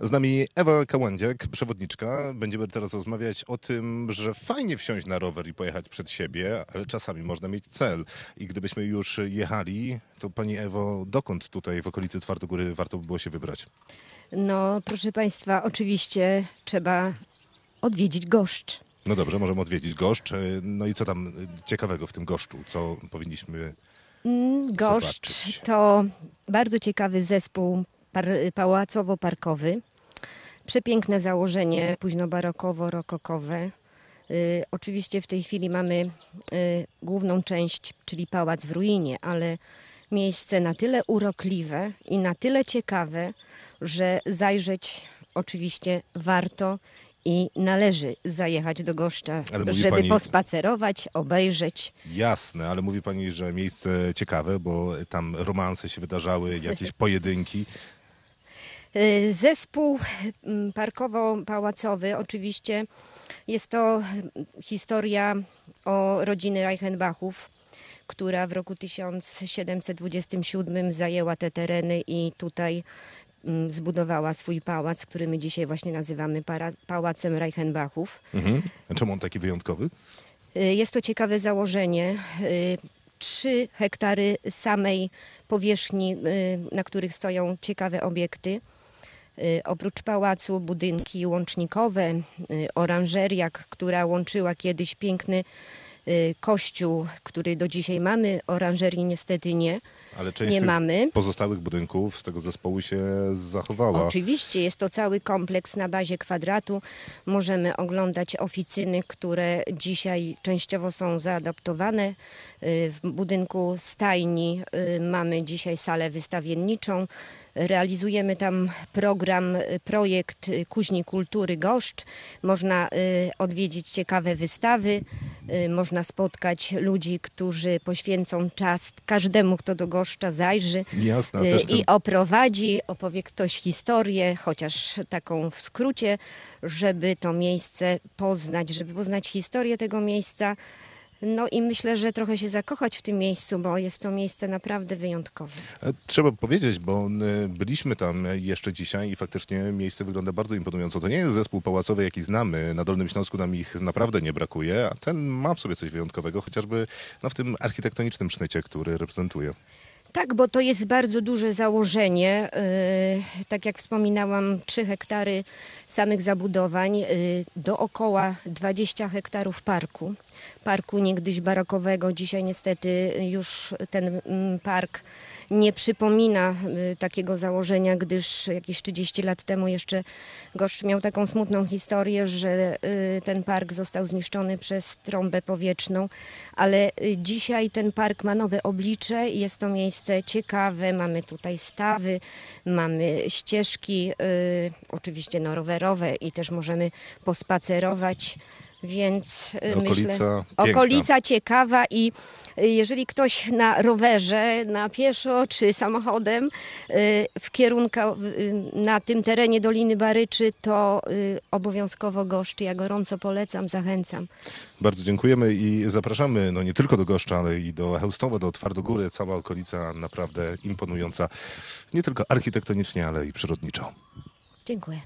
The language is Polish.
Z nami Ewa Kałędziak, przewodniczka. Będziemy teraz rozmawiać o tym, że fajnie wsiąść na rower i pojechać przed siebie, ale czasami można mieć cel. I gdybyśmy już jechali, to Pani Ewo, dokąd tutaj w okolicy Twardogóry warto by było się wybrać? No, proszę Państwa, oczywiście trzeba odwiedzić Goszcz. No dobrze, możemy odwiedzić Goszcz. No i co tam ciekawego w tym Goszczu? Co powinniśmy... Mm, Goszcz Zobaczyć. to bardzo ciekawy zespół par- pałacowo-parkowy. Przepiękne założenie późnobarokowo-rokokowe. Y, oczywiście w tej chwili mamy y, główną część, czyli pałac w ruinie, ale miejsce na tyle urokliwe i na tyle ciekawe, że zajrzeć oczywiście warto i należy zajechać do Goszcza, żeby pani- pospacerować, obejrzeć. Jasne, ale mówi Pani, że miejsce ciekawe, bo tam romanse się wydarzały, jakieś pojedynki. Y, Zespół mm, parkowo-pałacowy oczywiście jest to mm, historia o rodziny Reichenbachów, która w roku 1727 zajęła te tereny i tutaj mm, zbudowała swój pałac, który my dzisiaj właśnie nazywamy Pałacem Reichenbachów. Mhm. A Czemu on taki wyjątkowy? Y, Jest to ciekawe założenie. Y, Trzy hektary samej powierzchni, y, na których stoją ciekawe obiekty. Y, Oprócz pałacu budynki łącznikowe, y, oranżeria, która łączyła kiedyś piękny y, kościół, który do dzisiaj mamy, oranżerii niestety nie. Ale część Nie mamy. pozostałych budynków z tego zespołu się zachowała. Oczywiście jest to cały kompleks na bazie kwadratu. Możemy oglądać oficyny, które dzisiaj częściowo są zaadaptowane. W budynku stajni mamy dzisiaj salę wystawienniczą. Realizujemy tam program, y, projekt y, Kuźni Kultury Goszcz. Można y, odwiedzić ciekawe wystawy, można spotkać ludzi, którzy poświęcą czas każdemu, kto do Goszcza zajrzy. Jasne, I oprowadzi, opowie ktoś historię, chociaż taką w skrócie, żeby to miejsce poznać, żeby poznać historię tego miejsca. No i myślę, że trochę się zakochać w tym miejscu, bo jest to miejsce naprawdę wyjątkowe. e, trzeba powiedzieć, bo e, byliśmy tam jeszcze dzisiaj i faktycznie miejsce wygląda bardzo imponująco. To nie jest zespół pałacowy, jaki znamy. Na Dolnym Śląsku nam ich naprawdę nie brakuje, a ten ma w sobie coś wyjątkowego, chociażby no, w tym architektonicznym sznycie, który reprezentuje. Tak, bo to jest bardzo duże założenie. Yy, tak jak wspominałam, 3 hektary samych zabudowań, yy, dookoła 20 hektarów parku. Parku niegdyś barokowego. Dzisiaj niestety już ten mm, park nie przypomina y, takiego założenia, gdyż jakieś 30 lat temu jeszcze Goszcz miał taką smutną historię, że y, ten park został zniszczony przez trąbę powietrzną, ale y, dzisiaj ten park ma nowe oblicze jest to miejsce ciekawe. Mamy tutaj stawy, mamy ścieżki, oczywiście no, rowerowe i też możemy pospacerować. Więc y, Okolica myślę, okolica ciekawa i y, jeżeli ktoś na rowerze, na pieszo czy samochodem y, w kierunku na tym terenie Doliny Baryczy, to obowiązkowo Goszcz. Ja gorąco polecam, zachęcam. Bardzo dziękujemy i zapraszamy no nie tylko do Goszcza, ale i do Chełstowa, do Twardogóry. Cała okolica naprawdę imponująca, nie tylko architektonicznie, ale i przyrodniczo. Dziękuję.